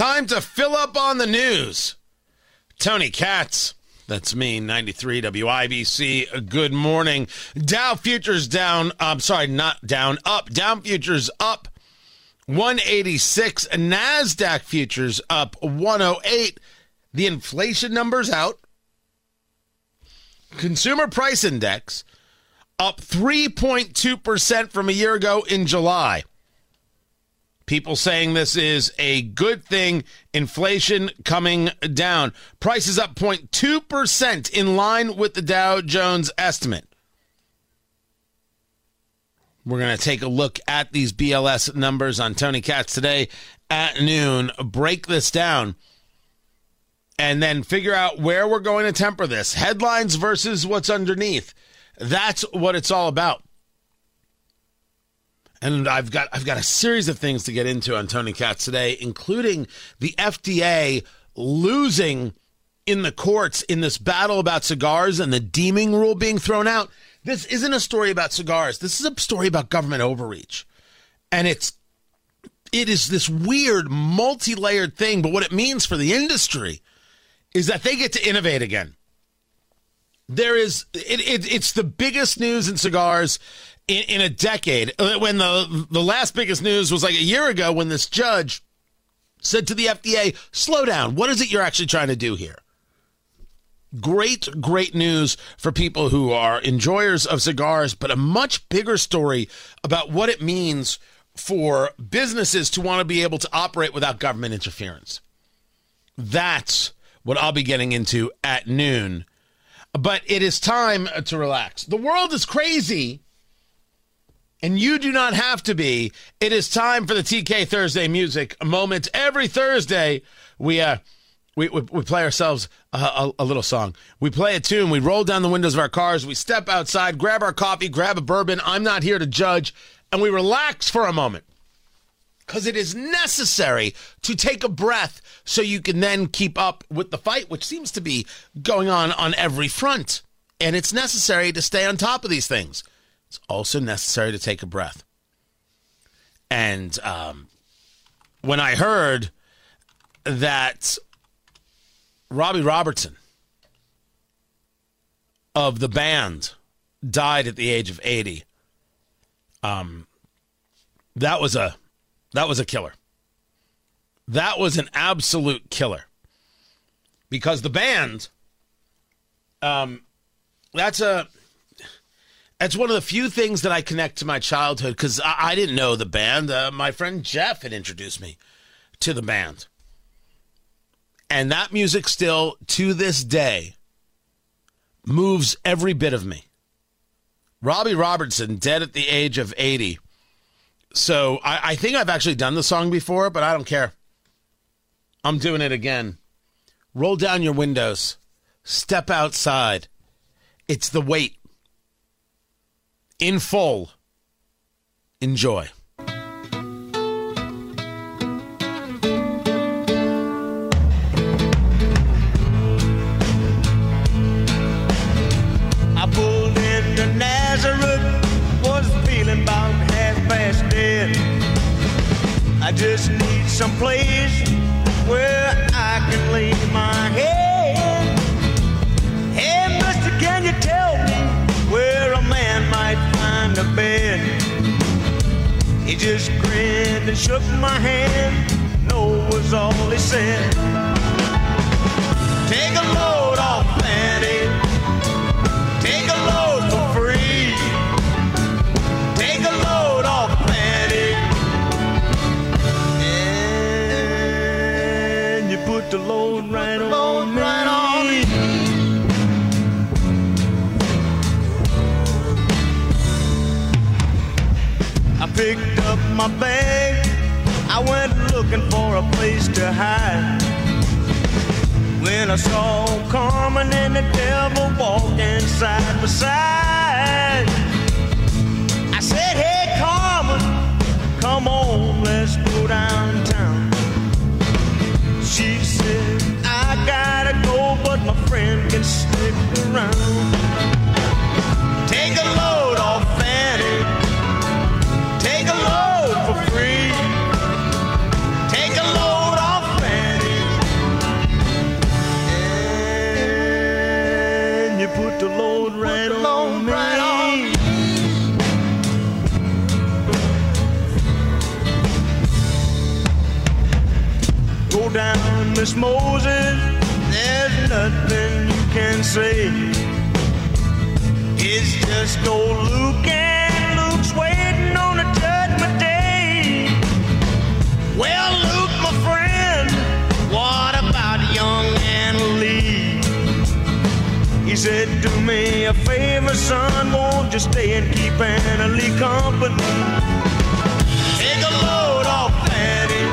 Time to fill up on the news. Tony Katz. That's me, 93 WIBC. Good morning. Dow futures down. I'm sorry, not down, up. Down futures up 186. NASDAQ futures up 108. The inflation numbers out. Consumer price index up 3.2% from a year ago in July. People saying this is a good thing. Inflation coming down. Prices up 0.2% in line with the Dow Jones estimate. We're going to take a look at these BLS numbers on Tony Katz today at noon, break this down, and then figure out where we're going to temper this. Headlines versus what's underneath. That's what it's all about. And I've got I've got a series of things to get into on Tony Katz today, including the FDA losing in the courts in this battle about cigars and the deeming rule being thrown out. This isn't a story about cigars. This is a story about government overreach. And it's it is this weird multi-layered thing, but what it means for the industry is that they get to innovate again. There is it, it it's the biggest news in cigars in, in a decade. Uh, when the the last biggest news was like a year ago when this judge said to the FDA, "Slow down. What is it you're actually trying to do here?" Great, great news for people who are enjoyers of cigars, but a much bigger story about what it means for businesses to want to be able to operate without government interference. That's what I'll be getting into at noon. But it is time to relax. The world is crazy and you do not have to be. It is time for the TK Thursday music moment. Every Thursday, we uh, we, we, we play ourselves a, a, a, little song. We play a tune. We roll down the windows of our cars. We step outside, grab our coffee, grab a bourbon. I'm not here to judge, and we relax for a moment because it is necessary to take a breath so you can then keep up with the fight, which seems to be going on on every front. And it's necessary to stay on top of these things it's also necessary to take a breath. And um, when I heard that Robbie Robertson of the band died at the age of 80, um, that was a that was a killer. That was an absolute killer. Because the band, um, that's a it's one of the few things that I connect to my childhood because I, I, didn't know the band. Uh, my friend Jeff had introduced me to the band. And that music still, to this day, moves every bit of me. Robbie Robertson, dead at the age of 80. So I, I think I've actually done the song before, but I don't care. I'm doing it again. Roll down your windows, step outside. It's the weight in full. Enjoy. I pulled into Nazareth, was feeling about half past dead. In just need some place just grinned and shook my hand. No was all he said. Take a load off, Fanny. Take a load for free. Take a load off, Fanny. And you put the load right on me. Right on me. Picked up my bag. I went looking for a place to hide. When I saw Carmen and the devil walking side by side, I said, Hey, Carmen, come on, let's go downtown. She said, I gotta go, but my friend can stick around. right on me. Right on. Go down, Miss Moses. There's nothing you can say. It's just old Luke and Luke's waiting on a judgment day. Well, Luke, my friend, what about young Anna Lee? He said, Do me a favor, son, won't you stay and keep Anna Lee company? Take a load off Fanny.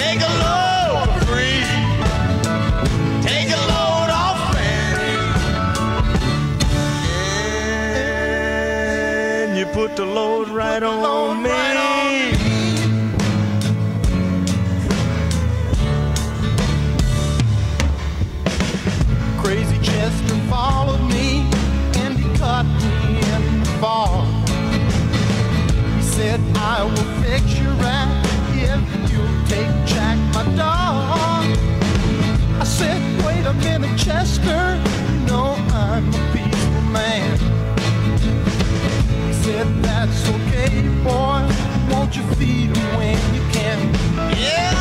Take a load for free. Take a load off Fanny. And you put the load right on me. You when you can? Yeah,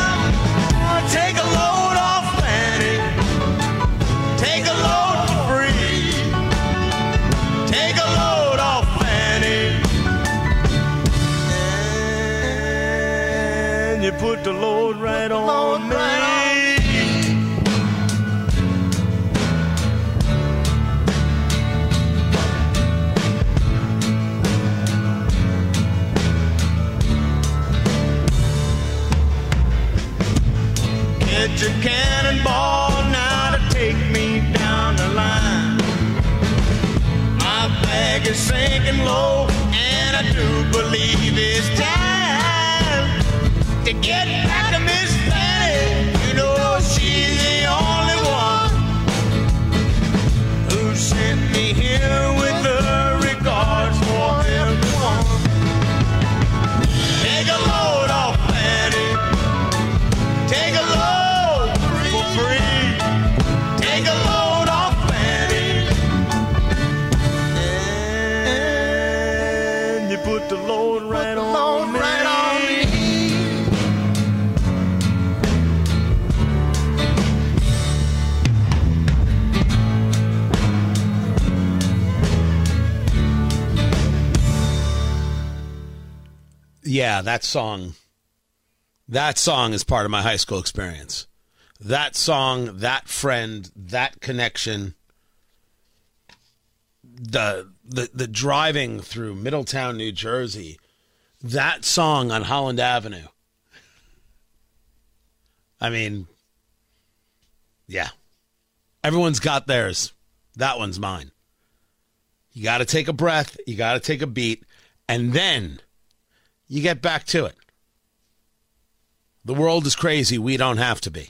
take a load off Fanny. Take a load free. Take a load off Fanny. And you put the load right on load me. right on Get your cannonball now to take me down the line. My bag is sinking low, and I do believe it's time Yeah, that song. That song is part of my high school experience. That song, that friend, that connection. The the the driving through Middletown, New Jersey. That song on Holland Avenue. I mean, yeah. Everyone's got theirs. That one's mine. You got to take a breath, you got to take a beat, and then you get back to it. The world is crazy. We don't have to be.